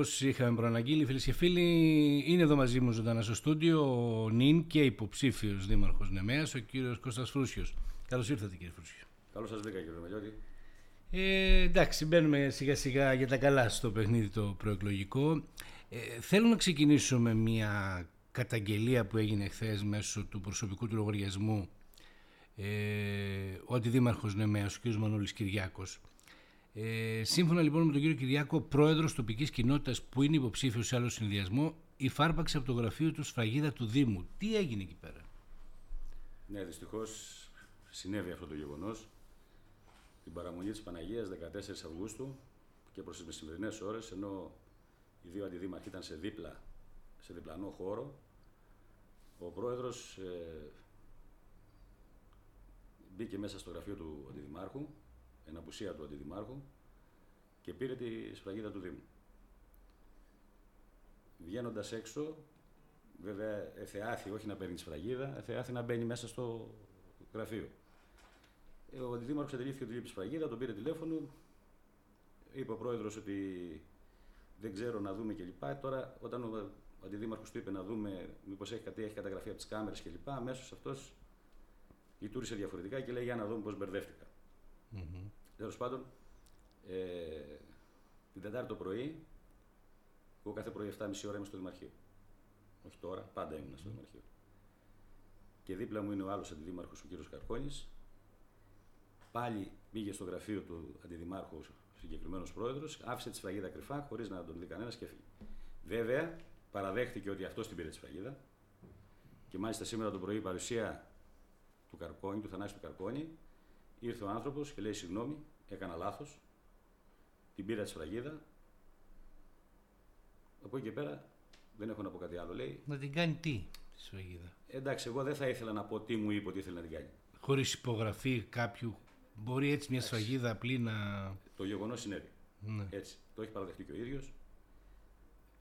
Όπως είχαμε προαναγγείλει, φίλες και φίλοι, είναι εδώ μαζί μου ζωντανά στο στούντιο ο νυν και υποψήφιος δήμαρχος Νεμαία, ο κύριος Κώστας Φρούσιος. Καλώς ήρθατε, κύριε Φρούσιο. Καλώς σας βρήκα, κύριε Μελιώτη. Ε, εντάξει, μπαίνουμε σιγά σιγά για τα καλά στο παιχνίδι το προεκλογικό. Ε, θέλω να ξεκινήσω με μια καταγγελία που έγινε χθες μέσω του προσωπικού του λογαριασμού ε, ο αντιδήμαρχος Νεμέας, ο κ. Μανώλης Κυριάκος. Ε, σύμφωνα λοιπόν με τον κύριο Κυριάκο, πρόεδρος τοπικής κοινότητας που είναι υποψήφιος σε άλλο συνδυασμό, υφάρπαξε από το γραφείο του σφραγίδα του Δήμου. Τι έγινε εκεί πέρα; Ναι, δυστυχώς συνέβη αυτό το γεγονός. Την παραμονή της Παναγίας 14 Αυγούστου και προς τις μεσημερινές ώρες, ενώ οι δύο αντιδήμαρχοι ήταν σε, δίπλα, σε διπλανό χώρο, ο πρόεδρος ε, μπήκε μέσα στο γραφείο του αντιδημάρχου εν απουσία του αντιδημάρχου και πήρε τη σφραγίδα του Δήμου. Βγαίνοντας έξω, βέβαια εθεάθη όχι να παίρνει τη σφραγίδα, εθεάθη να μπαίνει μέσα στο γραφείο. Ε, ο αντιδήμαρχος αντιλήφθηκε ότι λείπει σφραγίδα, τον πήρε τηλέφωνο, είπε ο πρόεδρος ότι δεν ξέρω να δούμε κλπ. Τώρα, όταν ο αντιδήμαρχος του είπε να δούμε μήπως έχει, έχει καταγραφεί από τις κάμερες κλπ., αμέσως αυτός λειτουργήσε διαφορετικά και λέει για να δούμε πώς μπερδεύτηκα. Mm-hmm. Τέλος πάντων, ε, την Τετάρτη το πρωί, εγώ κάθε πρωί 7.30 ώρα είμαι στο Δημαρχείο. Όχι τώρα, πάντα ήμουν στο Δημαρχείο. Και δίπλα μου είναι ο άλλος αντιδήμαρχο, ο κύριος Καρκόνης. Πάλι πήγε στο γραφείο του αντιδημάρχου, ο συγκεκριμένος πρόεδρος, άφησε τη σφραγίδα κρυφά, χωρίς να τον δει κανένας και έφυγε. Βέβαια, παραδέχτηκε ότι αυτός την πήρε τη σφραγίδα. Και μάλιστα σήμερα το πρωί η παρουσία του Καρκόνη, του Θανάση του Καρκόνη, ήρθε ο άνθρωπος και λέει: Συγγνώμη, έκανα λάθος. Την πήρα τη σφραγίδα. Από εκεί και πέρα δεν έχω να πω κάτι άλλο. Λέει. Να την κάνει τι, τη σφραγίδα; Εντάξει, εγώ δεν θα ήθελα να πω τι μου είπε ότι ήθελε να την κάνει. Χωρίς υπογραφή κάποιου. Μπορεί έτσι μια σφραγίδα απλή να. Το γεγονός συνέβη. Ναι. Έτσι. Το έχει παραδεχτεί και ο ίδιος.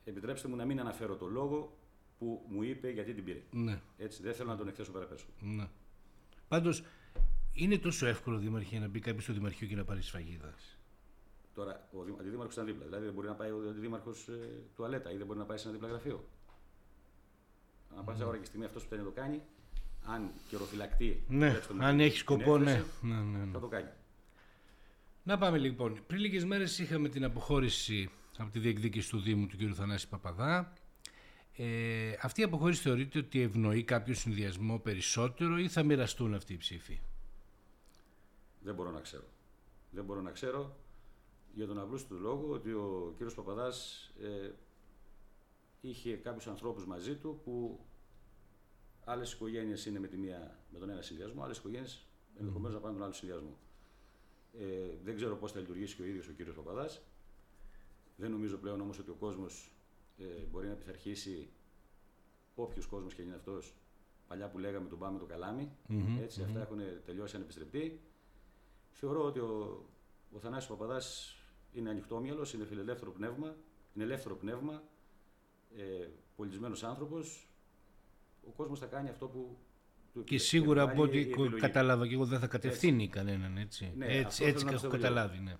Επιτρέψτε μου να μην αναφέρω το λόγο που μου είπε γιατί την πήρε. Ναι. Έτσι, δεν θέλω να τον εκθέσω περαιτέρω. Ναι. Πάντως, είναι τόσο εύκολο Δημαρχία να μπει κάποιος στο Δημαρχείο και να πάρει σφαγίδας; Τώρα, ο αντιδήμαρχος ήταν δίπλα. Δηλαδή, δεν μπορεί να πάει ο αντιδήμαρχος ε, τουαλέτα ή δεν μπορεί να πάει σε ένα δίπλα γραφείο. Να πάει mm. ώρα και στιγμή αυτός που θέλει να το κάνει, αν καιροφυλακτεί. Ναι, αν έχει σκοπό, ναι. Ναι, ναι, ναι. Θα το κάνει. Να πάμε λοιπόν. Πριν λίγες μέρες είχαμε την αποχώρηση από τη διεκδίκηση του Δήμου του κ. Θανάση Παπαδά. Ε, αυτή η αποχώρηση θεωρείται ότι ευνοεί κάποιο συνδυασμό περισσότερο ή θα μοιραστούν αυτοί οι ψήφοι; Δεν μπορώ να ξέρω. Δεν μπορώ να ξέρω για τον απλούστο λόγο ότι ο κύριος Παπαδάς ε, είχε κάποιους ανθρώπους μαζί του που άλλες οικογένειες είναι με, τη μία, με τον ένα συνδυασμό, άλλες οικογένειες ενδεχομένως να πάνε τον άλλο συνδυασμό. Ε, δεν ξέρω πώς θα λειτουργήσει και ο ίδιος ο κύριος Παπαδάς. Δεν νομίζω πλέον όμως ότι ο κόσμος ε, μπορεί να πειθαρχήσει όποιος κόσμος και είναι αυτός παλιά που λέγαμε τον πάμε το καλάμι. Mm-hmm, έτσι, mm-hmm. αυτά έχουν τελειώσει ανεπιστρεπτεί. Θεωρώ ότι ο, ο Θανάσης Παπαδάς είναι ανοιχτόμυαλος, είναι φιλελεύθερο πνεύμα, είναι ελεύθερο πνεύμα, ε, πολιτισμένος άνθρωπος. Ο κόσμος θα κάνει αυτό που του Και σίγουρα από ό,τι κατάλαβα και εγώ δεν θα κατευθύνει έτσι. κανέναν, έτσι. Ναι, έτσι έτσι έχω καταλάβει, ναι.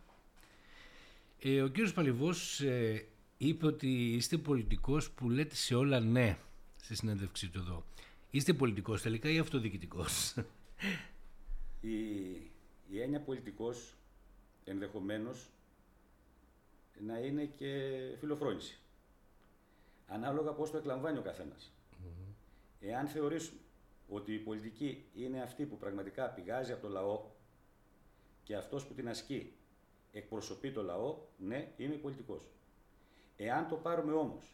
Ε, ο κύριος Παλιβός ε, είπε ότι είστε πολιτικός που λέτε σε όλα ναι στη συνέντευξή του εδώ. Είστε πολιτικός τελικά ή αυτοδιοικητικός; Η, η έννοια πολιτικός ενδεχομένως να είναι και φιλοφρόνηση. Ανάλογα πώς το εκλαμβάνει ο καθένας. Εάν θεωρήσουμε ότι η πολιτική είναι αυτή που πραγματικά πηγάζει από το λαό και αυτός που την ασκεί εκπροσωπεί το λαό, ναι, είμαι πολιτικός. Εάν το πάρουμε όμως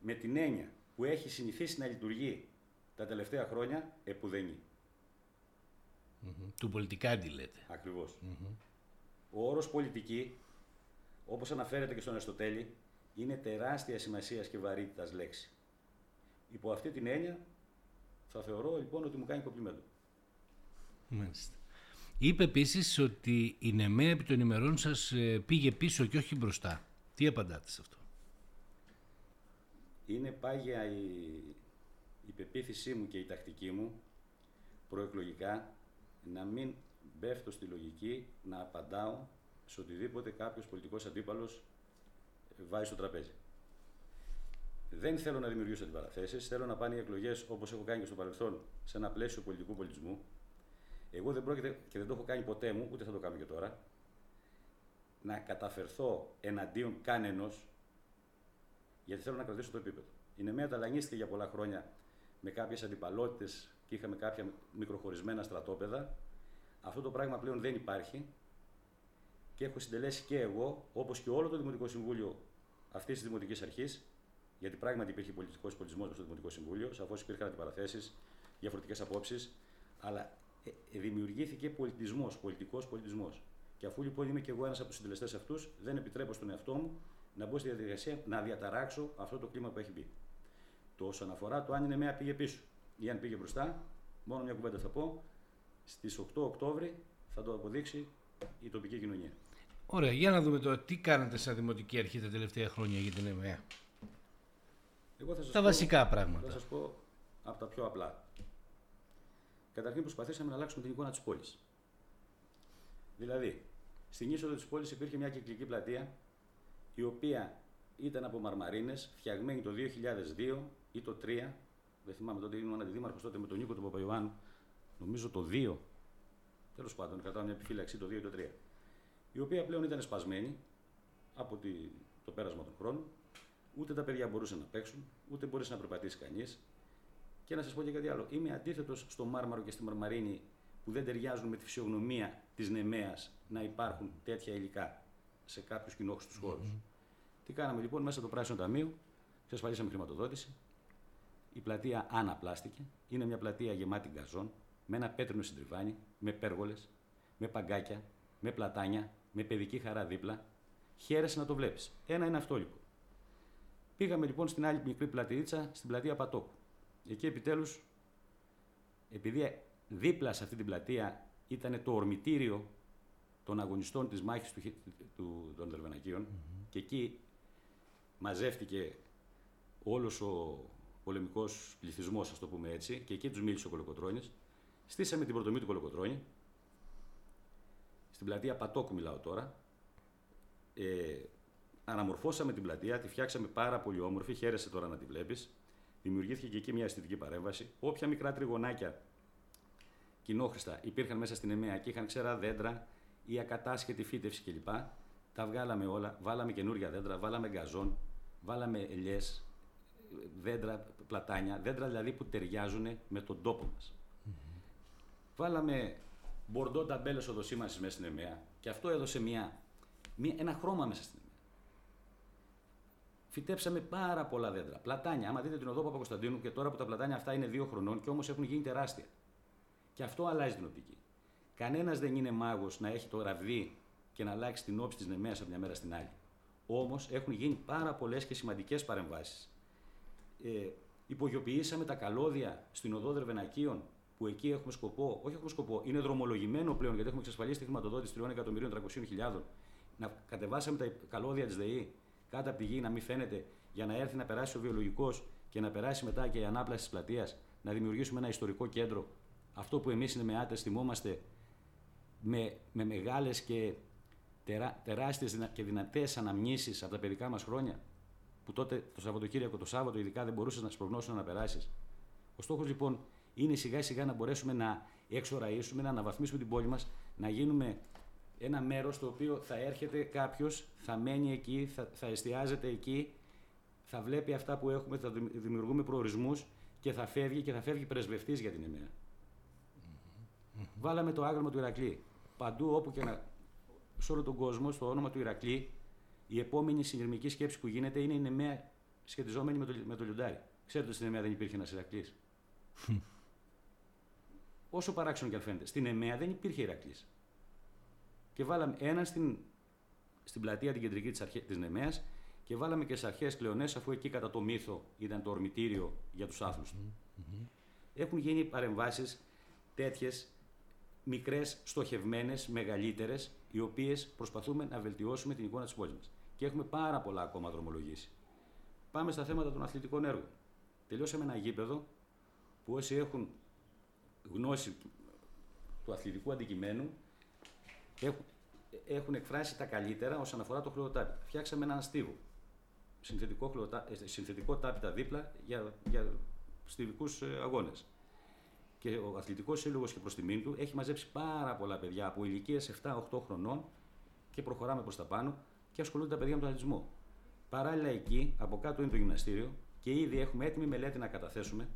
με την έννοια που έχει συνηθίσει να λειτουργεί τα τελευταία χρόνια, επουδενή. Mm-hmm. Του πολιτικάντη λέτε. Ακριβώς. Ο όρος πολιτική, όπως αναφέρεται και στον Αριστοτέλη, είναι τεράστια σημασίας και βαρύτητας λέξη. Υπό αυτή την έννοια θα θεωρώ λοιπόν ότι μου κάνει κοπλιμέντο. Μάλιστα. Είπε επίσης ότι η Νεμαία επί των ημερών σας ε, πήγε πίσω και όχι μπροστά. Τι απαντάτε σε αυτό; Είναι πάγια η, η πεποίθησή μου και η τακτική μου προεκλογικά να μην μπέφτω στη λογική να απαντάω σε οτιδήποτε κάποιος πολιτικός αντίπαλος βάζει στο τραπέζι. Δεν θέλω να δημιουργήσω αντιπαραθέσεις. Θέλω να πάνε οι εκλογές όπως έχω κάνει και στο παρελθόν σε ένα πλαίσιο πολιτικού πολιτισμού. Εγώ δεν πρόκειται και δεν το έχω κάνει ποτέ μου, ούτε θα το κάνω και τώρα, να καταφερθώ εναντίον κανενός, γιατί θέλω να κρατήσω το επίπεδο. Η Νεμαία ταλανίστηκε για πολλά χρόνια με κάποιες αντιπαλότητες και είχαμε κάποια μικροχωρισμένα στρατόπεδα. Αυτό το πράγμα πλέον δεν υπάρχει και έχω συντελέσει και εγώ, όπως και όλο το Δημοτικό Συμβούλιο αυτής της Δημοτικής Αρχής, γιατί πράγματι υπήρχε πολιτικός πολιτισμός στο Δημοτικό Συμβούλιο, σαφώς υπήρχαν αντιπαραθέσεις, διαφορετικές απόψεις, αλλά ε, ε, δημιουργήθηκε πολιτισμός, πολιτικός πολιτισμός. Και αφού λοιπόν είμαι και εγώ ένας από τους συντελεστές αυτούς, δεν επιτρέπω στον εαυτό μου να μπω στη διαδικασία να διαταράξω αυτό το κλίμα που έχει μπει. Το όσον αφορά το αν είναι μία πήγε πίσω ή αν πήγε μπροστά, μόνο μια κουβέντα θα πω. Στις 8 Οκτώβρη θα το αποδείξει η τοπική κοινωνία. Ωραία, για να δούμε τώρα τι κάνετε σαν Δημοτική Αρχή τα τελευταία χρόνια για την ΕΜΕΑ. Εγώ θα σας Τα πω, βασικά πράγματα. Θα σας πω από τα πιο απλά. Καταρχήν προσπαθήσαμε να αλλάξουμε την εικόνα της πόλης. Δηλαδή, στην είσοδο της πόλης υπήρχε μια κυκλική πλατεία η οποία ήταν από μαρμαρίνες, φτιαγμένη το 2002 ή το 3. Δεν θυμάμαι τότε ήμουν αντιδήμαρχο τότε με τον Νίκο του Παπαϊωάννου. Νομίζω το 2. Τέλος πάντων, κρατάω μια επιφύλαξη το 2 ή το 3. Η οποία πλέον ήταν σπασμένη από τη, το πέρασμα των χρόνων. Ούτε τα παιδιά μπορούσαν να παίξουν, ούτε μπορούσε να περπατήσει κανείς. Και να σας πω και κάτι άλλο. Είμαι αντίθετος στο μάρμαρο και στη μαρμαρίνη που δεν ταιριάζουν με τη φυσιογνωμία της Νεμαία να υπάρχουν τέτοια υλικά σε κάποιους κοινόχρηστους χώρους. Τι κάναμε λοιπόν μέσα στο πράσινο ταμείο, εξασφαλίσαμε χρηματοδότηση. Η πλατεία αναπλάστηκε. Είναι μια πλατεία γεμάτη γκαζόν, με ένα πέτρινο συντριβάνι, με πέργολες, με παγκάκια, με πλατάνια, με παιδική χαρά δίπλα. Χαίρεσαι να το βλέπεις. Ένα είναι αυτό λοιπόν. Πήγαμε λοιπόν στην άλλη μικρή πλατείτσα, στην πλατεία Πατόκου. Εκεί επιτέλους, επειδή δίπλα σε αυτή την πλατεία ήταν το ορμητήριο των αγωνιστών της μάχης του, χι- του, των Δερβενακίων και εκεί μαζεύτηκε όλος ο πολεμικός πληθυσμός, ας το πούμε έτσι, και εκεί τους μίλησε ο Κολοκοτρώνης. Στήσαμε την πρωτομή του Κολοκοτρώνη, στην πλατεία Πατόκου μιλάω τώρα. Ε, αναμορφώσαμε την πλατεία, τη φτιάξαμε πάρα πολύ όμορφη, χαίρεσαι τώρα να τη βλέπεις. Δημιουργήθηκε και εκεί μια αισθητική παρέμβαση. Όποια μικρά τριγωνάκια κοινόχρηστα υπήρχαν μέσα στην ΕΜΕΑ και είχαν ξερά δέντρα ή ακατάσχετη φύτευση κλπ. Τα βγάλαμε όλα, βάλαμε καινούργια δέντρα, βάλαμε γκαζόν, βάλαμε ελιές, δέντρα, πλατάνια, δέντρα δηλαδή που ταιριάζουν με τον τόπο μας. Βάλαμε μπορντό ταμπέλες οδοσήμανσης μέσα στην ΕΜΕΑ και αυτό έδωσε μια, μια, ένα χρώμα μέσα στην ΕΜΕΑ. Φυτέψαμε πάρα πολλά δέντρα. Πλατάνια. Άμα δείτε την οδό Παπα-Κωνσταντίνου και τώρα που τα πλατάνια αυτά είναι δύο χρονών και όμως έχουν γίνει τεράστια. Και αυτό αλλάζει την οπτική. Κανένας δεν είναι μάγος να έχει το ραβδί και να αλλάξει την όψη της νεμαία από μια μέρα στην άλλη. Όμως έχουν γίνει πάρα πολλές και σημαντικές παρεμβάσεις. Ε, υπογειοποιήσαμε τα καλώδια στην οδό Δερβενακίων που εκεί έχουμε σκοπό, όχι έχουμε σκοπό, είναι δρομολογημένο πλέον γιατί έχουμε εξασφαλίσει τη χρηματοδότηση 3.300.000 να κατεβάσαμε τα καλώδια της ΔΕΗ κάτω από τη γη να μην φαίνεται για να έρθει να περάσει ο βιολογικός και να περάσει μετά και η ανάπλαση της πλατείας, να δημιουργήσουμε ένα ιστορικό κέντρο. Αυτό που εμείς είναι με θυμόμαστε με, με μεγάλες και τερά, τεράστιες δυνα- και δυνατές αναμνήσεις από τα παιδικά μας χρόνια, που τότε το Σαββατοκύριακο, το Σάββατο ειδικά δεν μπορούσες να σπρογνώσει να περάσεις. Ο στόχος λοιπόν είναι σιγά σιγά να μπορέσουμε να εξοραίσουμε, να αναβαθμίσουμε την πόλη μας, να γίνουμε ένα μέρος στο οποίο θα έρχεται κάποιος, θα μένει εκεί, θα, θα εστιάζεται εκεί, θα βλέπει αυτά που έχουμε, θα δημ- δημιουργούμε προορισμούς και θα φεύγει και θα φεύγει πρεσβευτής για την ΕΜΕΑ. Βάλαμε το άγαλμα του Ηρακλή. Παντού όπου και να. σε όλο τον κόσμο, στο όνομα του Ηρακλή, η επόμενη συνειρμική σκέψη που γίνεται είναι η Νεμαία σχετιζόμενη με το, με το λιοντάρι. Ξέρετε ότι στην Νεμαία δεν υπήρχε ένας Ηρακλής; Όσο παράξενο και αν φαίνεται. Στην Νεμαία δεν υπήρχε Ηρακλής. Και βάλαμε έναν στην, στην πλατεία την κεντρική της, αρχέ, της Νεμαίας και βάλαμε και σε αρχές κλεονές αφού εκεί κατά το μύθο ήταν το ορμητήριο για τους άθλους του. Έχουν γίνει παρεμβάσεις τέτοιες μικρές, στοχευμένες, μεγαλύτερες, οι οποίες προσπαθούμε να βελτιώσουμε την εικόνα της πόλης μας. Και έχουμε πάρα πολλά ακόμα δρομολογήσει. Πάμε στα θέματα των αθλητικών έργων. Τελειώσαμε ένα γήπεδο που όσοι έχουν γνώση του αθλητικού αντικειμένου έχουν, έχουν εκφράσει τα καλύτερα όσον αφορά το χρεοτάπητο. Φτιάξαμε έναν στίβο. συνθετικό, χλωτά, ε, συνθετικό τάπητα δίπλα για, για στιλικού ε, αγώνες. Και ο Αθλητικός Σύλλογος και προς τιμήν του έχει μαζέψει πάρα πολλά παιδιά από ηλικίες 7-8 χρονών και προχωράμε προς τα πάνω και ασχολούνται τα παιδιά με τον αθλητισμό. Παράλληλα εκεί, από κάτω είναι το γυμναστήριο και ήδη έχουμε έτοιμη μελέτη να καταθέσουμε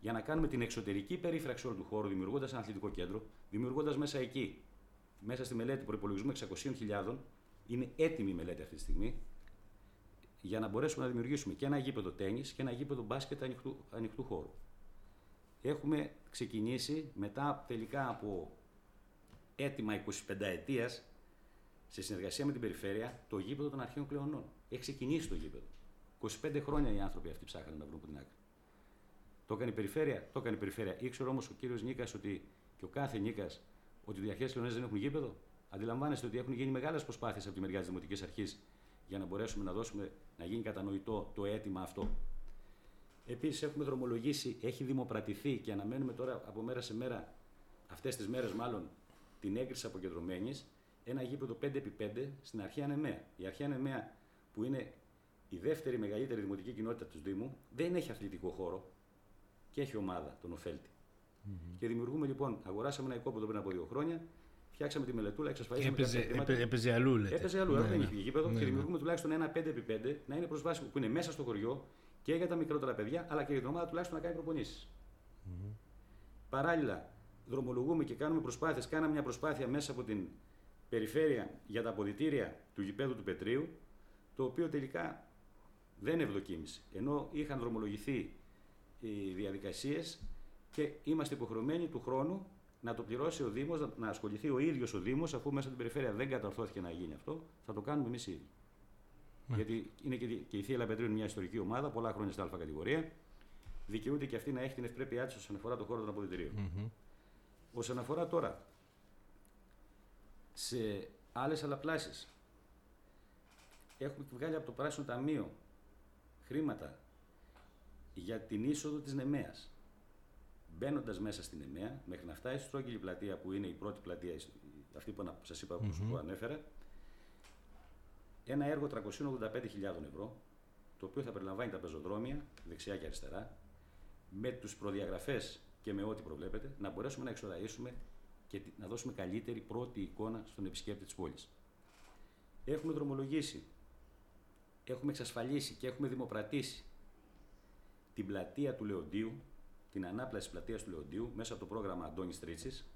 για να κάνουμε την εξωτερική περίφραξη όλου του χώρου, δημιουργώντας ένα αθλητικό κέντρο, δημιουργώντας μέσα εκεί, μέσα στη μελέτη που υπολογίζουμε 600.000, είναι έτοιμη η μελέτη αυτή τη στιγμή, για να μπορέσουμε να δημιουργήσουμε και ένα γήπεδο τέννη και ένα γήπεδο μπάσκετ ανοιχτού, ανοιχτού χώρου. Έχουμε ξεκινήσει μετά τελικά από έτοιμα 25 ετίας σε συνεργασία με την περιφέρεια το γήπεδο των αρχαίων κλεονών. Έχει ξεκινήσει το γήπεδο. 25 χρόνια οι άνθρωποι αυτοί ψάχνουν να βρουν από την άκρη. Το έκανε η περιφέρεια, το έκανε η περιφέρεια. Ήξερε όμως ο κύριος Νίκας ότι και ο κάθε Νίκας ότι οι αρχαίες κλεονές δεν έχουν γήπεδο. Αντιλαμβάνεστε ότι έχουν γίνει μεγάλες προσπάθειες από τη μεριά της Δημοτικής Αρχής για να μπορέσουμε να δώσουμε, να γίνει κατανοητό το αίτημα αυτό. Επίσης, έχουμε δρομολογήσει, έχει δημοπρατηθεί και αναμένουμε τώρα από μέρα σε μέρα, αυτές τις μέρες μάλλον, την έγκριση αποκεντρωμένης, ένα γήπεδο 5x5 στην αρχαία Νεμαία. Η αρχαία Νεμαία, που είναι η δεύτερη μεγαλύτερη δημοτική κοινότητα του Δήμου, δεν έχει αθλητικό χώρο και έχει ομάδα, τον Οφέλτη. Mm-hmm. Και δημιουργούμε λοιπόν, αγοράσαμε ένα οικόπεδο πριν από δύο χρόνια, φτιάξαμε τη μελετούλα, εξασφαλίσαμε. Έπαιζε, έπαι, έπαιζε αλλού, λέτε. Έπαιζε αλλού, ναι, δεν ναι. είχε γήπεδο ναι, και δημιουργούμε ναι. τουλάχιστον ένα 5x5 να είναι προσβάσιμο που είναι μέσα στο χωριό και για τα μικρότερα παιδιά, αλλά και για την ομάδα τουλάχιστον να κάνει προπονήσεις. Mm-hmm. Παράλληλα, δρομολογούμε και κάνουμε προσπάθειες. Κάναμε μια προσπάθεια μέσα από την περιφέρεια για τα αποδητήρια του γηπέδου του Πετρίου, το οποίο τελικά δεν ευδοκίμησε. Ενώ είχαν δρομολογηθεί οι διαδικασίες και είμαστε υποχρεωμένοι του χρόνου να το πληρώσει ο Δήμος, να ασχοληθεί ο ίδιος ο Δήμος, αφού μέσα στην περιφέρεια δεν καταρθώθηκε να γίνει αυτό, θα το κάνουμε εμείς ήδη. Ναι. Γιατί είναι και η Θεία Λαπετρίου μια ιστορική ομάδα, πολλά χρόνια στην Α κατηγορία. Δικαιούται και αυτή να έχει την ευπρέπειά της όσον αφορά το χώρο των αποδητηρίων. Mm-hmm. Όσον αφορά τώρα σε άλλες αλλαπλάσει, έχουμε βγάλει από το Πράσινο Ταμείο χρήματα για την είσοδο της Νεμαίας. Μπαίνοντας μέσα στην Νεμαία, μέχρι να φτάσει στη Στρόγγυλη πλατεία που είναι η πρώτη πλατεία, αυτή που σας είπα mm-hmm. που ανέφερα, ένα έργο 385.000 ευρώ, το οποίο θα περιλαμβάνει τα πεζοδρόμια δεξιά και αριστερά, με τους προδιαγραφές και με ό,τι προβλέπετε, να μπορέσουμε να εξοραίσουμε και να δώσουμε καλύτερη πρώτη εικόνα στον επισκέπτη της πόλης. Έχουμε δρομολογήσει, έχουμε εξασφαλίσει και έχουμε δημοπρατήσει την πλατεία του Λεοντίου, την ανάπλαση πλατείας του Λεοντίου μέσα από το πρόγραμμα Αντώνης Τρίτσης,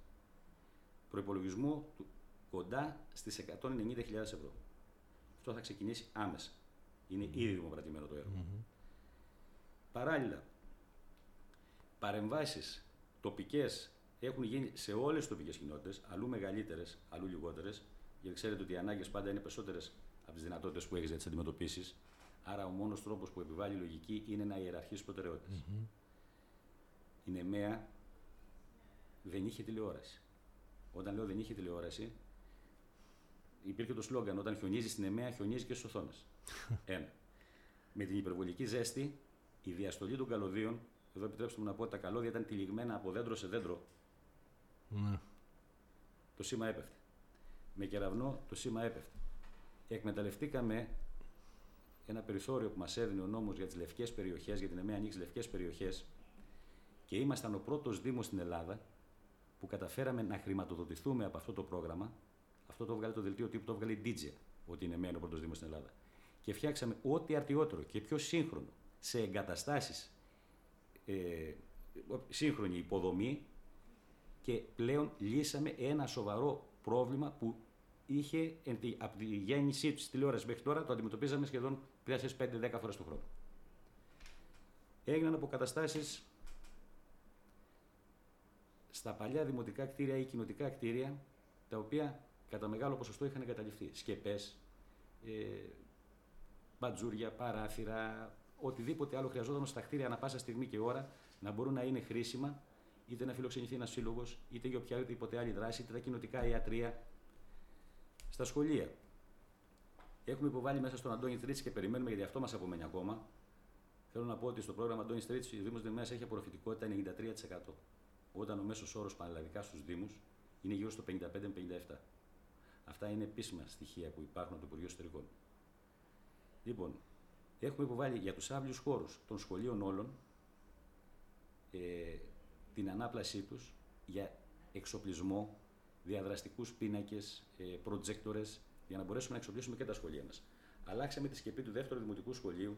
προπολογισμό κοντά στις 190.000 ευρώ. Αυτό θα ξεκινήσει άμεσα. Είναι ήδη δημοκρατημένο το έργο. Παράλληλα, παρεμβάσεις τοπικές έχουν γίνει σε όλες τις τοπικές κοινότητες, αλλού μεγαλύτερες, αλλού λιγότερες, γιατί ξέρετε ότι οι ανάγκες πάντα είναι περισσότερες από τις δυνατότητες που έχεις για τις αντιμετωπίσεις. Άρα ο μόνος τρόπος που επιβάλλει η λογική είναι να ιεραρχήσει προτεραιότητες. Mm-hmm. Η Νεμέα δεν είχε τηλεόραση. Όταν λέω δεν είχε τηλεόραση, υπήρχε το σλόγκαν όταν χιονίζει στη Νεμέα, χιονίζει και στις οθόνες. Ένα. Με την υπερβολική ζέστη, η διαστολή των καλωδίων, εδώ επιτρέψτε μου να πω ότι τα καλώδια ήταν τυλιγμένα από δέντρο σε δέντρο. Ναι. Το σήμα έπεφτε. Με κεραυνό το σήμα έπεφτε. Εκμεταλλευτήκαμε ένα περιθώριο που μας έδινε ο νόμος για τις λευκές περιοχές, γιατί η Νεμέα ανήκει σε λευκές περιοχές, και ήμασταν ο πρώτος Δήμος στην Ελλάδα που καταφέραμε να χρηματοδοτηθούμε από αυτό το πρόγραμμα αυτό το έβγαλε το δελτίο τύπου, το έβγαλε η DJ, ότι είναι μένω πρώτος Δήμος στην Ελλάδα. Και φτιάξαμε ό,τι αρτιότερο και πιο σύγχρονο σε εγκαταστάσεις, ε, σύγχρονη υποδομή και πλέον λύσαμε ένα σοβαρό πρόβλημα που είχε από τη γέννησή τη τηλεόραση μέχρι τώρα το αντιμετωπίζαμε σχεδόν 3-5-10 φορές το χρόνο. Έγιναν αποκαταστάσεις στα παλιά δημοτικά κτίρια ή κοινοτικά κτίρια, τα οποία κατά μεγάλο ποσοστό είχαν εγκαταλειφθεί. Σκεπές, ε, μπατζούρια, παράθυρα, οτιδήποτε άλλο χρειαζόταν στα κτίρια ανά πάσα στιγμή και ώρα να μπορούν να είναι χρήσιμα, είτε να φιλοξενηθεί ένας σύλλογος, είτε για οποιαδήποτε άλλη δράση, είτε τα κοινοτικά ιατρία. Στα σχολεία. Έχουμε υποβάλει μέσα στον Αντώνη Τρίτση και περιμένουμε γιατί αυτό μας απομένει ακόμα. Θέλω να πω ότι στο πρόγραμμα Αντώνη Τρίτση ο Δήμος Δημέα έχει απορροφητικότητα 93%. Όταν ο μέσος όρος πανελλαδικά στους Δήμους είναι γύρω στο 55-57. Αυτά είναι επίσημα στοιχεία που υπάρχουν από το Υπουργείο Εσωτερικών. Λοιπόν, Έχουμε υποβάλει για τους άβλιους χώρους των σχολείων όλων ε, την ανάπλασή τους για εξοπλισμό, διαδραστικούς πίνακες, ε, προτζέκτορες, για να μπορέσουμε να εξοπλίσουμε και τα σχολεία μας. Αλλάξαμε τη σκεπή του δεύτερου δημοτικού σχολείου,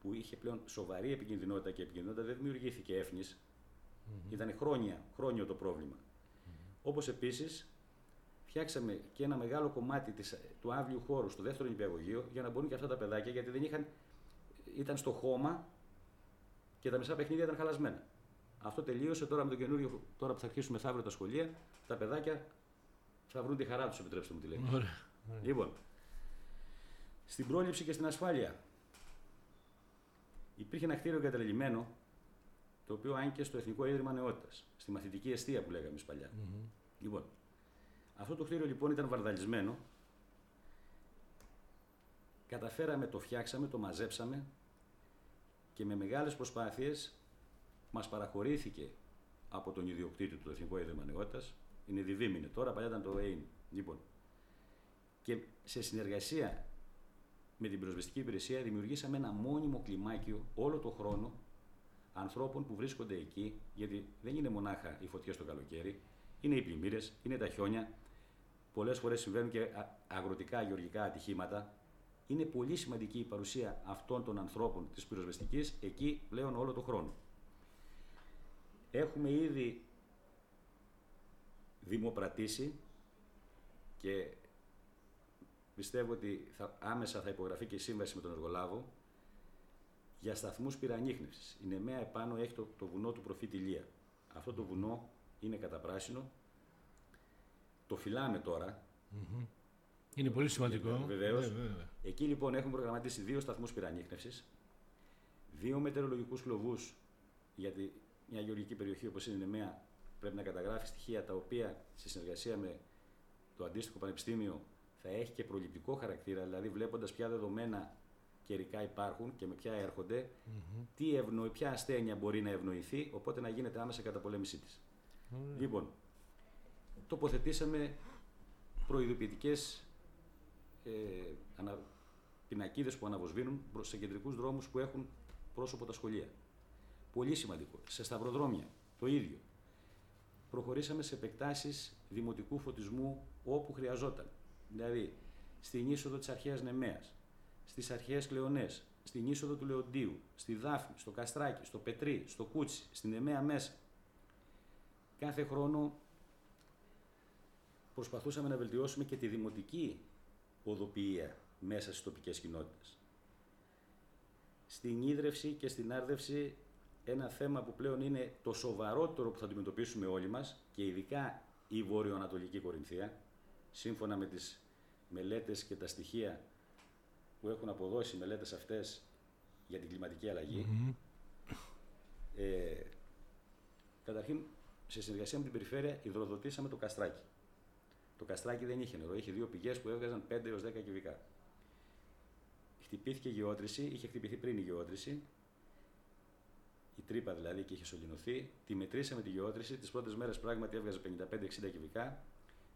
που είχε πλέον σοβαρή επικινδυνότητα και η επικινδυνότητα δεν δημιουργήθηκε έφνης. Mm-hmm. Ήταν χρόνια, χρόνιο το πρόβλημα. Mm-hmm. Όπως επίσης φτιάξαμε και ένα μεγάλο κομμάτι της, του άβλιου χώρου στο δεύτερο νηπιαγωγείο για να μπορούν και αυτά τα παιδάκια γιατί δεν είχαν, ήταν στο χώμα και τα μισά παιχνίδια ήταν χαλασμένα. Αυτό τελείωσε τώρα με το καινούριο, τώρα που θα αρχίσουμε μεθαύριο τα σχολεία, τα παιδάκια θα βρουν τη χαρά τους, επιτρέψτε μου τη λέξη. Λοιπόν, στην πρόληψη και στην ασφάλεια. Υπήρχε ένα κτίριο εγκαταλελειμμένο, το οποίο άνοιγε στο Εθνικό Ίδρυμα Νεότητας, στη μαθητική αιστεία που λέγαμε παλιά. Mm-hmm. Λοιπόν, αυτό το κτίριο λοιπόν ήταν βαρδαλισμένο. Καταφέραμε, το φτιάξαμε, το μαζέψαμε και με μεγάλες προσπάθειες μας παραχωρήθηκε από τον ιδιοκτήτη του Εθνικού Ίδρυμα Νεότητας. Είναι διβήμινε τώρα, παλιά ήταν το ΕΕΝ. Λοιπόν, και σε συνεργασία με την πυροσβεστική υπηρεσία δημιουργήσαμε ένα μόνιμο κλιμάκιο όλο το χρόνο ανθρώπων που βρίσκονται εκεί, γιατί δεν είναι μονάχα οι φωτιές το καλοκαίρι, είναι οι πλημμύρες, είναι τα χιόνια, πολλές φορές συμβαίνουν και αγροτικά, γεωργικά ατυχήματα. Είναι πολύ σημαντική η παρουσία αυτών των ανθρώπων της πυροσβεστικής εκεί πλέον όλο το χρόνο. Έχουμε ήδη δημοπρατήσει και πιστεύω ότι θα, άμεσα θα υπογραφεί και η σύμβαση με τον εργολάβο για σταθμούς πυρανίχνευση. Η Νεμαία επάνω έχει το, το βουνό του προφήτη Λία. Αυτό το βουνό είναι καταπράσινο. Το φυλάμε τώρα. Mm-hmm. Είναι πολύ σημαντικό. Βεβαίως. Εκεί λοιπόν έχουμε προγραμματίσει δύο σταθμούς πυρανίχνευση, δύο μετεωρολογικούς κλοβού, γιατί μια γεωργική περιοχή όπως είναι η Νεμαία πρέπει να καταγράφει στοιχεία τα οποία σε συνεργασία με το αντίστοιχο πανεπιστήμιο θα έχει και προληπτικό χαρακτήρα, δηλαδή βλέποντας ποια δεδομένα καιρικά υπάρχουν και με ποια έρχονται, mm-hmm. τι ευνοεί, ποια ασθένεια μπορεί να ευνοηθεί, οπότε να γίνεται άμεσα καταπολέμησή της. Mm-hmm. Λοιπόν, τοποθετήσαμε προειδοποιητικές ε, ανα, που αναβοσβήνουν σε κεντρικούς δρόμους που έχουν πρόσωπο τα σχολεία. Πολύ σημαντικό. Σε σταυροδρόμια το ίδιο. Προχωρήσαμε σε επεκτάσεις δημοτικού φωτισμού όπου χρειαζόταν. Δηλαδή, στην είσοδο της αρχαίας Νεμαία, στις αρχαίες Κλεονέ, στην είσοδο του Λεοντίου, στη Δάφνη, στο Καστράκι, στο Πετρί, στο Κούτσι, στην Νεμαία μέσα. Κάθε χρόνο προσπαθούσαμε να βελτιώσουμε και τη δημοτική οδοποιία μέσα στις τοπικές κοινότητες. Στην ίδρυυση και στην άρδευση ένα θέμα που πλέον είναι το σοβαρότερο που θα αντιμετωπίσουμε όλοι μας και ειδικά η Βόρειο-Ανατολική Κορινθία, σύμφωνα με τις μελέτες και τα στοιχεία που έχουν αποδώσει οι μελέτες αυτές για την κλιματική Ε, καταρχήν, σε συνεργασία με την περιφέρεια, υδροδοτήσαμε το καστράκι. Το καστράκι δεν είχε νερό, είχε δύο πηγές που έβγαζαν 5 έως 10 κυβικά. Χτυπήθηκε η γεώτρηση, είχε χτυπηθεί πριν η γεώτρηση, η τρύπα δηλαδή και είχε σωληνωθεί. Τη μετρήσαμε τη γεώτρηση, τις πρώτες μέρες πράγματι έβγαζε 55-60 κυβικά.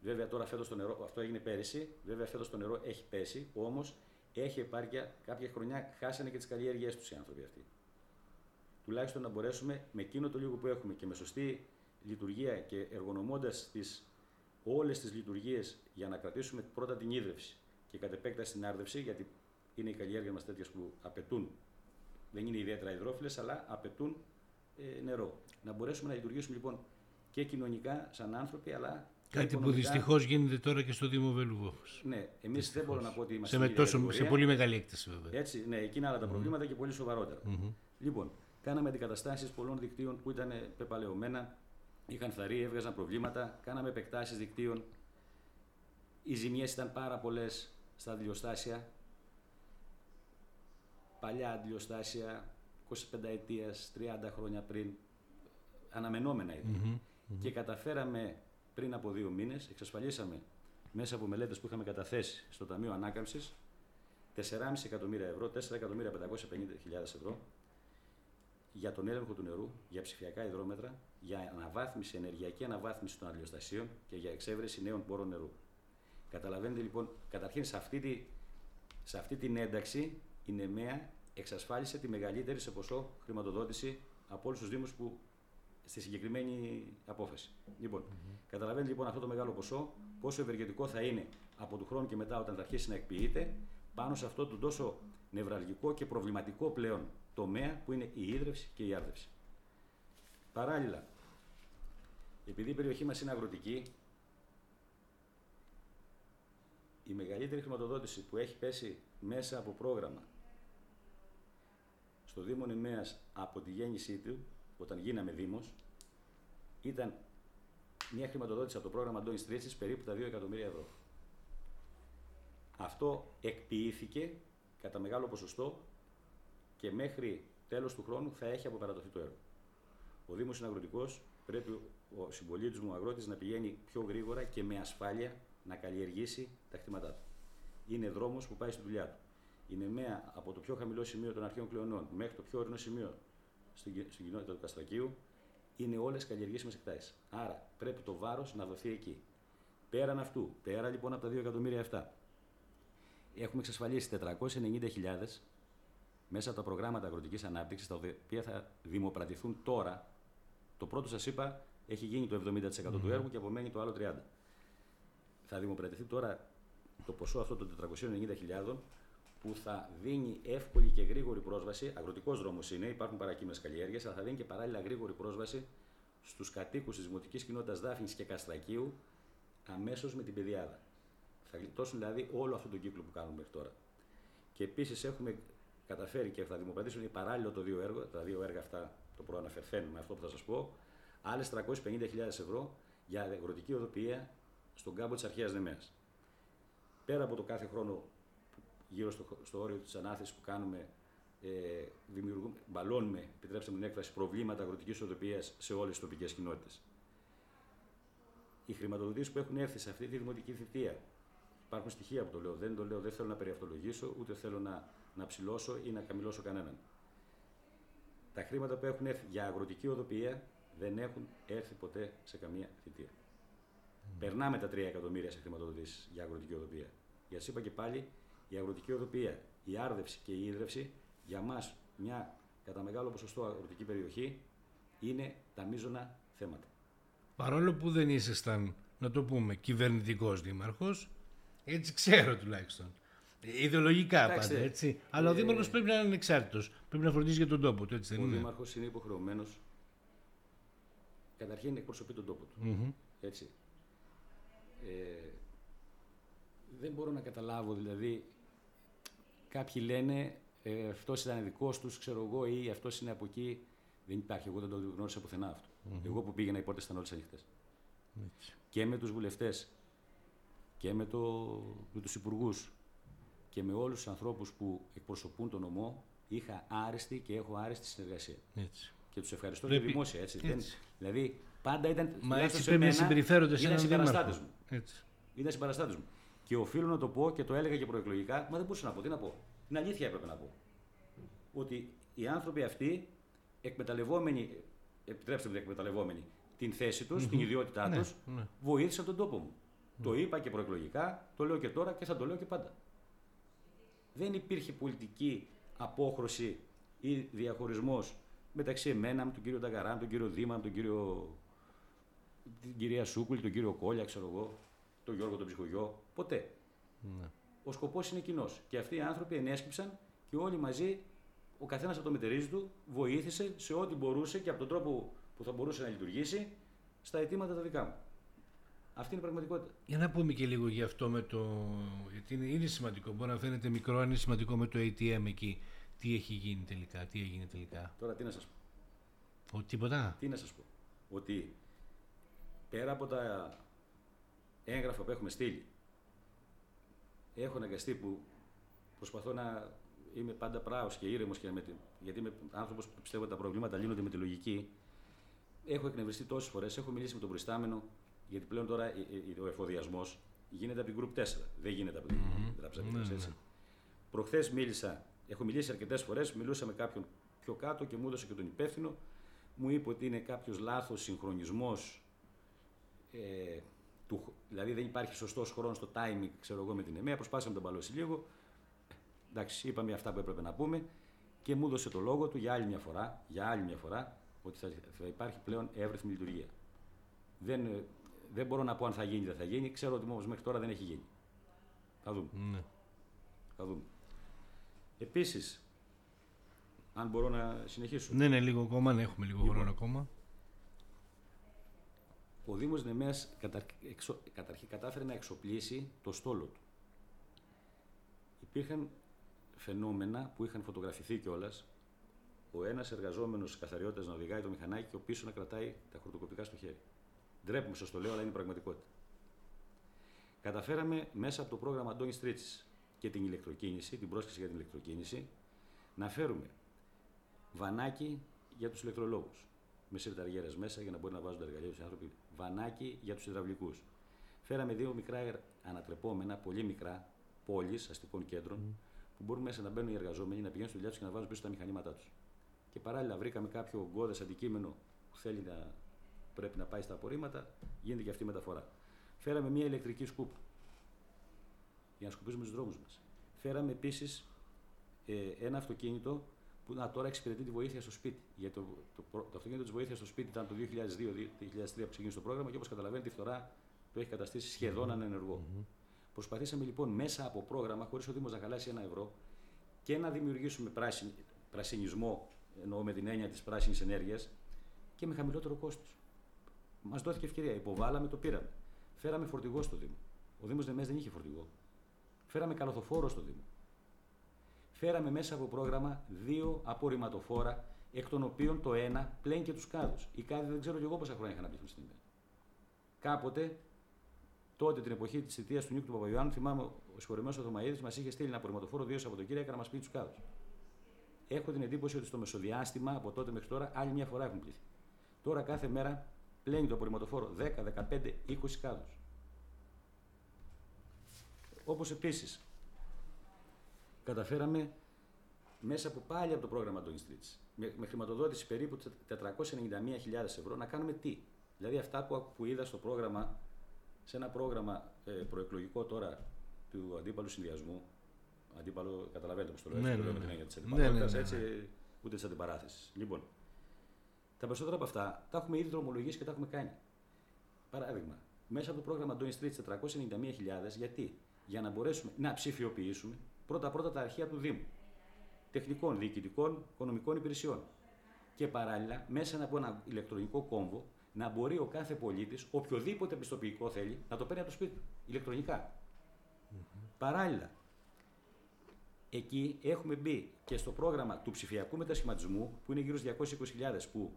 Βέβαια τώρα φέτος το νερό, αυτό έγινε πέρυσι, βέβαια φέτος το νερό έχει πέσει, όμως έχει επάρκεια. Κάποια χρονιά χάσανε και τις καλλιέργειές τους οι άνθρωποι αυτοί. Τουλάχιστον να μπορέσουμε με εκείνο το λίγο που έχουμε και με σωστή λειτουργία και εργονομώντας τις όλες τις λειτουργίες για να κρατήσουμε πρώτα την ίδρυυση και κατ' επέκταση την άρδευση, γιατί είναι οι καλλιέργειε μας τέτοιες που απαιτούν, δεν είναι ιδιαίτερα υδρόφιλες, αλλά απαιτούν ε, νερό. Να μπορέσουμε να λειτουργήσουμε λοιπόν και κοινωνικά σαν άνθρωποι, αλλά Κάτι που δυστυχώς γίνεται τώρα και στο Δήμο Βελούβο. Ναι, εμείς δεν μπορώ να πω ότι είμαστε. Σε, με τόσο, σε πολύ μεγάλη έκταση, βέβαια. Έτσι, ναι, εκεί είναι άλλα τα προβλήματα mm. και πολύ σοβαρότερα. Mm-hmm. Λοιπόν, κάναμε αντικαταστάσεις πολλών δικτύων που ήταν πεπαλαιωμένα, είχαν θαρεί, έβγαζαν προβλήματα. Κάναμε επεκτάσεις δικτύων. Οι ζημιές ήταν πάρα πολλές στα αντιλιοστάσια. Παλιά αντιλιοστάσια, 25 ετία, 30 χρόνια πριν. Αναμενόμενα ήταν. Mm-hmm. Και καταφέραμε πριν από δύο μήνες εξασφαλίσαμε μέσα από μελέτες που είχαμε καταθέσει στο Ταμείο Ανάκαμψης 4,5 εκατομμύρια ευρώ, 4.550.000 ευρώ για τον έλεγχο του νερού, για ψηφιακά υδρόμετρα, για αναβάθμιση, ενεργειακή αναβάθμιση των αλλιοστασίων και για εξέβρεση νέων πόρων νερού. Καταλαβαίνετε λοιπόν, καταρχήν σε αυτή, τη, σε αυτή την ένταξη η ΝΕΜΕΑ εξασφάλισε τη μεγαλύτερη σε ποσό χρηματοδότηση από όλους τους Δήμους που στη συγκεκριμένη απόφαση. Λοιπόν, mm-hmm. καταλαβαίνετε λοιπόν αυτό το μεγάλο ποσό, πόσο ευεργετικό θα είναι από του χρόνου και μετά όταν θα αρχίσει να εκποιείται πάνω σε αυτό το τόσο νευραλγικό και προβληματικό πλέον τομέα που είναι η ίδρυυση και η άρδευση. Παράλληλα, επειδή η περιοχή μας είναι αγροτική, η μεγαλύτερη χρηματοδότηση που έχει πέσει μέσα από πρόγραμμα στο Δήμο Νημαίας από τη γέννησή του, όταν γίναμε Δήμος, ήταν μια χρηματοδότηση από το πρόγραμμα Αντώνη Τρίτσης περίπου τα 2 εκατομμύρια ευρώ. Αυτό εκποιήθηκε κατά μεγάλο ποσοστό και μέχρι τέλος του χρόνου θα έχει αποπερατωθεί το έργο. Ο Δήμος είναι αγροτικός, πρέπει ο συμπολίτης μου αγρότης να πηγαίνει πιο γρήγορα και με ασφάλεια να καλλιεργήσει τα κτήματά του. Είναι δρόμος που πάει στη δουλειά του. Είναι μία από το πιο χαμηλό σημείο των αρχαίων κλεονών μέχρι το πιο ορεινό σημείο στην, στην κοινότητα του Καστρακίου είναι όλες καλλιεργήσιμε εκτάσεις. Άρα πρέπει το βάρος να δοθεί εκεί. Πέραν αυτού, πέρα λοιπόν από τα 2 εκατομμύρια αυτά, έχουμε εξασφαλίσει 490.000 μέσα από τα προγράμματα αγροτικής ανάπτυξης, τα οποία θα δημοπρατηθούν τώρα. Το πρώτο σας είπα έχει γίνει το 70% του έργου και απομένει το άλλο 30%. Θα δημοπρατηθεί τώρα το ποσό αυτό των 490.000 που θα δίνει εύκολη και γρήγορη πρόσβαση. Αγροτικός δρόμος είναι, υπάρχουν παρακείμενες καλλιέργειες, αλλά θα δίνει και παράλληλα γρήγορη πρόσβαση στους κατοίκους της Δημοτικής Κοινότητας Δάφνης και Καστρακίου αμέσως με την πεδιάδα. Θα γλιτώσουν δηλαδή όλο αυτό τον κύκλο που κάνουμε μέχρι τώρα. Και επίσης έχουμε καταφέρει και θα δημοπρατήσουν παράλληλο το δύο έργο, τα δύο έργα αυτά, το προαναφερθέν με αυτό που θα σας πω, άλλες 350.000 ευρώ για αγροτική οδοποιία στον κάμπο της Αρχαίας Νεμαία. Πέρα από το κάθε χρόνο γύρω στο, στο όριο της ανάθεσης που κάνουμε, ε, δημιουργούμε, μπαλώνουμε, επιτρέψτε μου την έκφραση, προβλήματα αγροτικής οδοποιία σε όλες τις τοπικές κοινότητες. Οι χρηματοδοτήσεις που έχουν έρθει σε αυτή τη δημοτική θητεία, υπάρχουν στοιχεία που το λέω, δεν το λέω, δεν θέλω να περιαυτολογήσω, ούτε θέλω να, να ψηλώσω ή να καμιλώσω κανέναν. Τα χρήματα που έχουν έρθει για αγροτική οδοποιία δεν έχουν έρθει ποτέ σε καμία θητεία. Mm. Περνάμε τα 3 εκατομμύρια σε χρηματοδοτήσεις για αγροτική οδοποιία. Για σας είπα και πάλι, η αγροτική οδοποιία, η άρδευση και η ίδρυυση για μας μια κατά μεγάλο ποσοστό αγροτική περιοχή είναι τα μείζωνα θέματα. Παρόλο που δεν ήσασταν, να το πούμε, κυβερνητικός δήμαρχος, έτσι ξέρω τουλάχιστον. Ιδεολογικά πάντα, έτσι. Αλλά ο ε, Δήμαρχος πρέπει να είναι ανεξάρτητο. Πρέπει να φροντίζει για τον τόπο του, έτσι δεν ο είναι; Ο Δήμαρχος είναι υποχρεωμένος. Καταρχήν εκπροσωπεί τον τόπο του. Έτσι. Ε, δεν μπορώ να καταλάβω δηλαδή Κάποιοι λένε ε, αυτός ήταν δικός τους, ξέρω εγώ, ή αυτός είναι από εκεί. Δεν υπάρχει. Εγώ δεν το γνώρισα πουθενά αυτό. Mm-hmm. Εγώ που πήγαινα, οι πόρτες ήταν όλες ανοιχτές. Και με τους βουλευτές και με, το, με τους υπουργούς και με όλους τους ανθρώπους που εκπροσωπούν τον νομό είχα άριστη και έχω άριστη συνεργασία. Έτσι. Και τους ευχαριστώ πρέπει... και δημόσια. Έτσι. έτσι. Δεν, δηλαδή πάντα ήταν. Μα έτσι πρέπει να συμπεριφέρονται σε έναν συμπαραστάτες μου. Έτσι. Ήταν συμπαραστάτες μου. Και οφείλω να το πω και το έλεγα και προεκλογικά, μα δεν μπορούσα να πω. Τι να πω; Την αλήθεια έπρεπε να πω. Ότι οι άνθρωποι αυτοί, εκμεταλλευόμενοι, επιτρέψτε μου εκμεταλλευόμενοι, την θέση τους, την ιδιότητά ναι, τους, ναι. βοήθησαν τον τόπο μου. Το είπα και προεκλογικά, το λέω και τώρα και θα το λέω και πάντα. Δεν υπήρχε πολιτική απόχρωση ή διαχωρισμός μεταξύ εμένα, τον κύριο Νταγκαράν, τον κύριο Δήμα, τον κύριο... την κυρία Σούκουλη, τον κύριο Κόλια, ξέρω εγώ, τον Γιώργο τον Ψυχογιό. Ποτέ. Ναι. Ο σκοπός είναι κοινός. Και αυτοί οι άνθρωποι ενέσκυψαν και όλοι μαζί, ο καθένας από το μετερίζει του, βοήθησε σε ό,τι μπορούσε και από τον τρόπο που θα μπορούσε να λειτουργήσει στα αιτήματα τα δικά μου. Αυτή είναι η πραγματικότητα. Για να πούμε και λίγο γι' αυτό με το. Γιατί είναι, είναι σημαντικό. Μπορεί να φαίνεται μικρό, αν είναι σημαντικό με το ATM εκεί. Τι έχει γίνει τελικά, τι έγινε τελικά. Τώρα τι να σας πω. Ο, τίποτα. Τι να σας πω. Ότι πέρα από τα έγγραφα που έχουμε στείλει έχω αναγκαστεί που προσπαθώ να είμαι πάντα πράος και ήρεμος και με την, γιατί είμαι άνθρωπος που πιστεύω ότι τα προβλήματα λύνονται με τη λογική. Έχω εκνευριστεί τόσες φορές, έχω μιλήσει με τον προϊστάμενο, γιατί πλέον τώρα ο εφοδιασμός γίνεται από την Group 4. Δεν γίνεται από την mm-hmm. ναι, έτσι. Ναι. Προχθές μίλησα, έχω μιλήσει αρκετές φορές, μιλούσα με κάποιον πιο κάτω και μου έδωσε και τον υπεύθυνο. Μου είπε ότι είναι κάποιος λάθος συγχρονισμός ε, του, δηλαδή δεν υπάρχει σωστός χρόνος στο timing ξέρω εγώ, με την ΕΜΕΑ. Προσπάθησα να τον παλώσει λίγο. Εντάξει, είπαμε αυτά που έπρεπε να πούμε. και μου έδωσε το λόγο του για άλλη μια φορά, για άλλη μια φορά ότι θα, θα υπάρχει πλέον εύρυθμη λειτουργία. Δεν, ε, δεν μπορώ να πω αν θα γίνει ή δεν θα γίνει. Ξέρω ότι όμως μέχρι τώρα δεν έχει γίνει. Θα δούμε. Ναι. Θα δούμε. Επίσης, αν μπορώ να συνεχίσω. Ναι, ναι, λίγο ακόμα, ναι, έχουμε λίγο Λοιπόν. χρόνο ακόμα. Ο Δήμος Νεμέας καταρ... εξο... καταρχήν κατάφερε να εξοπλίσει το στόλο του. Υπήρχαν φαινόμενα που είχαν φωτογραφηθεί κιόλας. Ο ένας εργαζόμενος καθαριότητας να οδηγάει το μηχανάκι και ο πίσω να κρατάει τα χορτοκοπικά στο χέρι. Ντρέπουμε, σας το λέω, αλλά είναι πραγματικότητα. Καταφέραμε μέσα από το πρόγραμμα Αντώνης Τρίτσι και την ηλεκτροκίνηση, την πρόσκληση για την ηλεκτροκίνηση, να φέρουμε βανάκι για τους ηλεκτρολόγους. Με συρταριέρε μέσα για να μπορεί να βάζουν τα εργαλεία τους οι άνθρωποι. Βανάκι για τους υδραυλικούς. Φέραμε δύο μικρά ερ- ανατρεπόμενα, πολύ μικρά, πόλεις αστικών κέντρων, που μπορούν μέσα να μπαίνουν οι εργαζόμενοι, να πηγαίνουν στη δουλειά τους και να βάζουν πίσω τα μηχανήματά τους. Και παράλληλα βρήκαμε κάποιο γκώδε αντικείμενο που θέλει να πρέπει να πάει στα απορρίμματα, γίνεται και αυτή η μεταφορά. Φέραμε μια ηλεκτρική σκούπα για να σκουπίζουμε τους δρόμους μας. Φέραμε επίσης ε, ένα αυτοκίνητο που να, τώρα εξυπηρετεί τη βοήθεια στο σπίτι. Γιατί το, το, προ- το αυτοκίνητο της βοήθειας στο σπίτι ήταν το 2002-2003 που ξεκίνησε το πρόγραμμα και όπως καταλαβαίνετε η φθορά το έχει καταστήσει σχεδόν ανενεργό. Προσπαθήσαμε λοιπόν μέσα από πρόγραμμα, χωρίς ο Δήμος να χαλάσει ένα ευρώ, και να δημιουργήσουμε πράσινη, πρασινισμό, εννοώ με την έννοια της πράσινης ενέργειας, και με χαμηλότερο κόστος. Μας δόθηκε ευκαιρία. Υποβάλαμε, το πήραμε. Φέραμε φορτηγό στο Δήμο. Ο Δήμος Νεμές δεν είχε φορτηγό. Φέραμε καλοθοφόρο στο Δήμο. Φέραμε μέσα από πρόγραμμα δύο απορριμματοφόρα, εκ των οποίων το ένα πλέν και τους κάδους. Οι κάδοι δεν ξέρω και εγώ πόσα χρόνια είχαν μπει στην ημέρα. Κάποτε, τότε την εποχή της θητείας του Νίκου του Παπαγιάννου, θυμάμαι ο συγχωρημένος ο Θωμαίδης μας είχε στείλει ένα απορριμματοφόρο δύο Σαββατοκύριακα να μας πει τους κάδους. Έχω την εντύπωση ότι στο μεσοδιάστημα από τότε μέχρι τώρα άλλη μια φορά έχουν πληθεί. Τώρα κάθε μέρα πλένει το απορριμματοφόρο 10, 15, 20 κάδους. Όπως επίσης καταφέραμε μέσα από πάλι από το πρόγραμμα των Streets, με, με χρηματοδότηση περίπου 491.000 ευρώ, να κάνουμε τι. Δηλαδή αυτά που, που είδα στο πρόγραμμα, σε ένα πρόγραμμα ε, προεκλογικό τώρα του αντίπαλου συνδυασμού, αντίπαλο, καταλαβαίνετε πώ το λέω, Ναι, έτσι, το ναι, λέω με ναι. την έννοια της Ναι, αντιπαλότητας, ναι, ναι, έτσι, ούτε της αντιπαράθεσης. Λοιπόν, τα περισσότερα από αυτά τα έχουμε ήδη δρομολογήσει και τα έχουμε κάνει. Παράδειγμα, μέσα από το πρόγραμμα Doing Streets 491.000, γιατί; Για να μπορέσουμε να ψηφιοποιήσουμε πρώτα-πρώτα τα αρχεία του Δήμου. Τεχνικών, διοικητικών, οικονομικών υπηρεσιών. Και παράλληλα, μέσα από ένα ηλεκτρονικό κόμβο, να μπορεί ο κάθε πολίτης, οποιοδήποτε πιστοποιητικό θέλει, να το παίρνει από το σπίτι του, ηλεκτρονικά. Παράλληλα, εκεί έχουμε μπει και στο πρόγραμμα του ψηφιακού μετασχηματισμού, που είναι γύρω στους 220.000 που,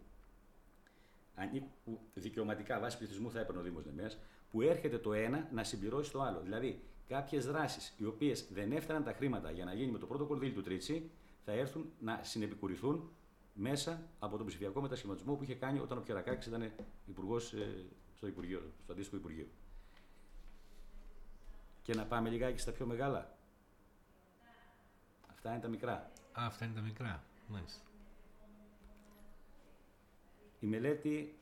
ανή- που δικαιωματικά βάσει πληθυσμού θα έπαιρνε ο Δήμος Νεμέας, που έρχεται το ένα να συμπληρώσει το άλλο. Δηλαδή, κάποιες δράσεις οι οποίες δεν έφταναν τα χρήματα για να γίνει με το πρώτο κονδύλι του Τρίτσι, θα έρθουν να συνεπικουρηθούν μέσα από τον ψηφιακό μετασχηματισμό που είχε κάνει όταν ο Πιερακάκης ήταν υπουργός στο, Υπουργείο, στο αντίστοιχο Υπουργείο. Και να πάμε λιγάκι στα πιο μεγάλα. Αυτά είναι τα μικρά. Α, αυτά είναι τα μικρά. Μάλιστα. Η μελέτη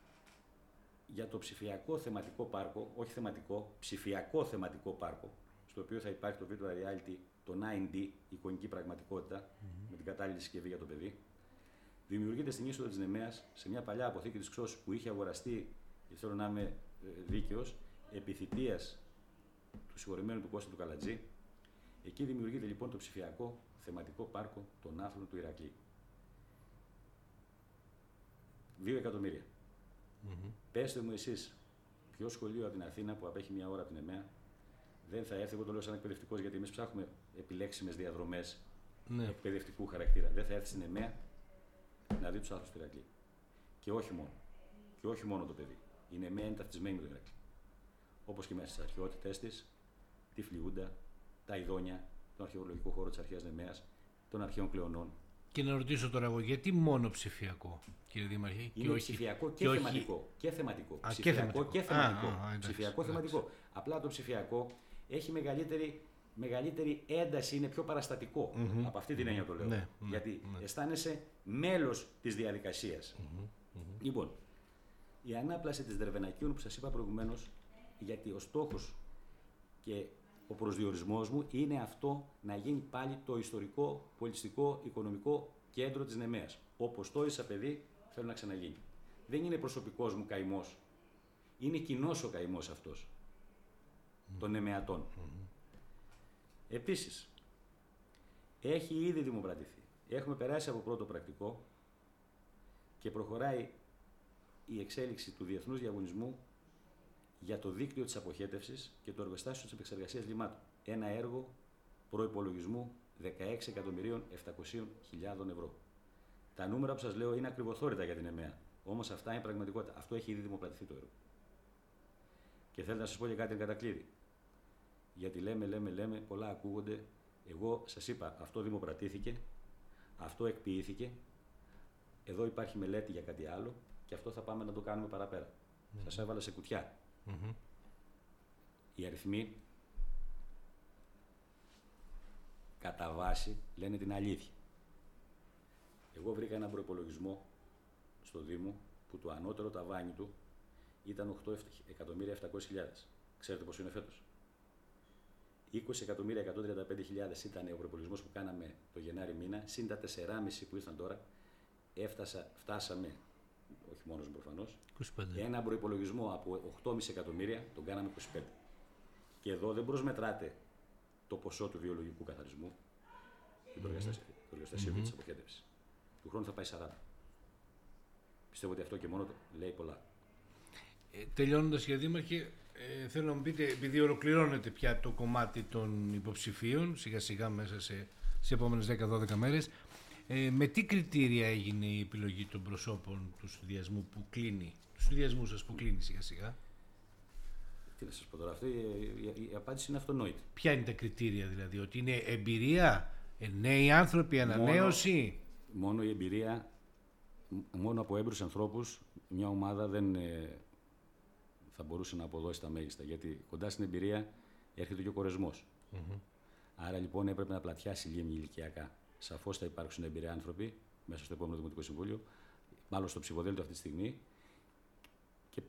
για το ψηφιακό θεματικό πάρκο, όχι θεματικό, ψηφιακό θεματικό πάρκο, στο οποίο θα υπάρχει το virtual reality, το 9D, η εικονική πραγματικότητα, με την κατάλληλη συσκευή για το παιδί, δημιουργείται στην είσοδο της Νεμαία σε μια παλιά αποθήκη της Ξώσου που είχε αγοραστεί, και θέλω να είμαι δίκαιος, επιθυμία του συγχωρημένου του Κώστα του Καλατζή. Εκεί δημιουργείται λοιπόν το ψηφιακό θεματικό πάρκο των άθλων του Ηρακλή. Δύο εκατομμύρια. Μμμ. Πέστε μου εσείς, ποιο σχολείο από την Αθήνα που απέχει μια ώρα από την ΕΜΕΑ δεν θα έρθει, εγώ το λέω σαν εκπαιδευτικός γιατί εμείς ψάχνουμε επιλέξιμες διαδρομές Ναι. εκπαιδευτικού χαρακτήρα. Δεν θα έρθει στην ΕΜΕΑ να δει τους άνθρωπου του Ηρακλή. Και όχι μόνο. Και όχι μόνο το παιδί. Η ΕΜΕΑ είναι ταυτισμένη με το Ηρακλή. Όπως και μέσα στις αρχαιότητές της, τη Φλιούντα, τα Ιδόνια, τον αρχαιολογικό χώρο της αρχαίας Νεμαία, των αρχαίων κλεονών. Και να ρωτήσω τώρα εγώ, γιατί μόνο ψηφιακό, κύριε Δήμαρχε, Είναι ψηφιακό και, όχι- θεματικό. Και θεματικό. Α, και ψηφιακό θεματικό. και Α, θεματικό. α, α, εντάξει, ψηφιακό εντάξει. θεματικό. Απλά το ψηφιακό έχει μεγαλύτερη, μεγαλύτερη ένταση, είναι πιο παραστατικό. Μμμ. Από αυτή την έννοια το λέω. Ναι, ναι, Γιατί ναι. αισθάνεσαι μέλος της διαδικασίας. Λοιπόν, η ανάπλαση της Δερβενακίων που σας είπα προηγουμένως, γιατί ο στόχος και ο προσδιορισμός μου είναι αυτό να γίνει πάλι το ιστορικό, πολιτιστικό, οικονομικό κέντρο της Νεμαίας. Όπως το ίσα παιδί, θέλω να ξαναγίνει. Δεν είναι προσωπικός μου καημός. Είναι κοινός ο καημός αυτός των Νεμεατών. Επίσης, έχει ήδη δημοπρατηθεί. Έχουμε περάσει από πρώτο πρακτικό και προχωράει η εξέλιξη του διεθνούς διαγωνισμού για το δίκτυο της αποχέτευσης και το εργοστάσιο της επεξεργασίας λιμάτων. Ένα έργο προϋπολογισμού 16.700.000 ευρώ. Τα νούμερα που σας λέω είναι ακριβοθόρυτα για την ΕΜΕΑ. Όμως αυτά είναι πραγματικότητα. Αυτό έχει ήδη δημοπρατηθεί το έργο. Και θέλω να σας πω και κάτι κατακλείδη. Γιατί λέμε, λέμε, λέμε, πολλά ακούγονται. Εγώ σας είπα, αυτό δημοπρατήθηκε, αυτό εκποιήθηκε, εδώ υπάρχει μελέτη για κάτι άλλο και αυτό θα πάμε να το κάνουμε παραπέρα. Mm. Σας έβαλα σε κουτιά. Mm-hmm. Οι αριθμοί κατά βάση λένε την αλήθεια. Εγώ βρήκα ένα προπολογισμό στο Δήμο που το ανώτερο ταβάνι του ήταν 8.700.000. Ξέρετε πόσο είναι φέτος; 20.135.000 ήταν ο προπολογισμός που κάναμε το Γενάρη μήνα, συν τα 4,5 που ήρθαν τώρα, έφτασα, φτάσαμε, όχι μόνος μου προφανώς, ένα προπολογισμό από 8,5 εκατομμύρια, τον κάναμε 25. Και εδώ δεν προσμετράτε το ποσό του βιολογικού καθαρισμού, mm-hmm. του εργοστασίου mm-hmm. της αποχέτευσης. Του χρόνου θα πάει 40. Πιστεύω ότι αυτό και μόνο λέει πολλά. Ε, τελειώνοντας για δήμαρχε, ε, θέλω να μου πείτε, επειδή ολοκληρώνεται πια το κομμάτι των υποψηφίων, σιγά σιγά μέσα σε, σε επόμενες 10-12 μέρες, ε, με τι κριτήρια έγινε η επιλογή των προσώπων του συνδυασμού που κλείνει, του συνδυασμού σας που κλείνει σιγά σιγά; Τι να σας πω τώρα, αυτή η, η, απάντηση είναι αυτονόητη. Ποια είναι τα κριτήρια δηλαδή, ότι είναι εμπειρία, ε, νέοι άνθρωποι, ανανέωση; Μόνο, μόνο η εμπειρία, μόνο από έμπειρους ανθρώπους μια ομάδα δεν ε, θα μπορούσε να αποδώσει τα μέγιστα, γιατί κοντά στην εμπειρία έρχεται και ο κορεσμός. Mm-hmm. Άρα λοιπόν έπρεπε να πλατιάσει λίγο ηλικιακά. Σαφώς θα υπάρξουν εμπειρία άνθρωποι μέσα στο επόμενο Δημοτικό Συμβούλιο, μάλλον στο ψηφοδέλτιο αυτή τη στιγμή. Και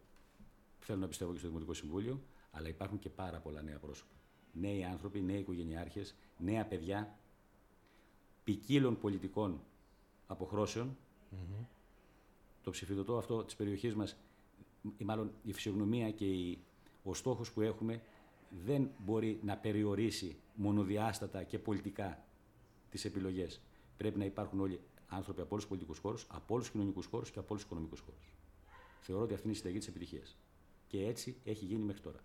θέλω να πιστεύω και στο Δημοτικό Συμβούλιο, αλλά υπάρχουν και πάρα πολλά νέα πρόσωπα. Νέοι άνθρωποι, νέοι οικογενειάρχες, νέα παιδιά ποικίλων πολιτικών αποχρώσεων. Mm-hmm. Το ψηφιδωτό αυτό της περιοχής μας, ή μάλλον η φυσιογνωμία και η, ο στόχος που έχουμε δεν μπορεί να περιορίσει μονοδιάστατα και πολιτικά τις επιλογές. Πρέπει να υπάρχουν όλοι άνθρωποι από όλους τους πολιτικούς χώρους, από όλους τους κοινωνικούς χώρους και από όλους τους οικονομικούς χώρους. Θεωρώ ότι αυτή είναι η συνταγή της επιτυχίας. Και έτσι έχει γίνει μέχρι τώρα.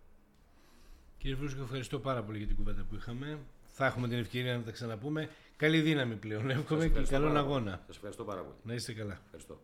Κύριε Βρούσκο, ευχαριστώ πάρα πολύ για την κουβέντα που είχαμε. Θα έχουμε την ευκαιρία να τα ξαναπούμε. Καλή δύναμη πλέον. Εύχομαι και καλόν αγώνα. Σας ευχαριστώ πάρα πολύ. Να είστε καλά. Ευχαριστώ.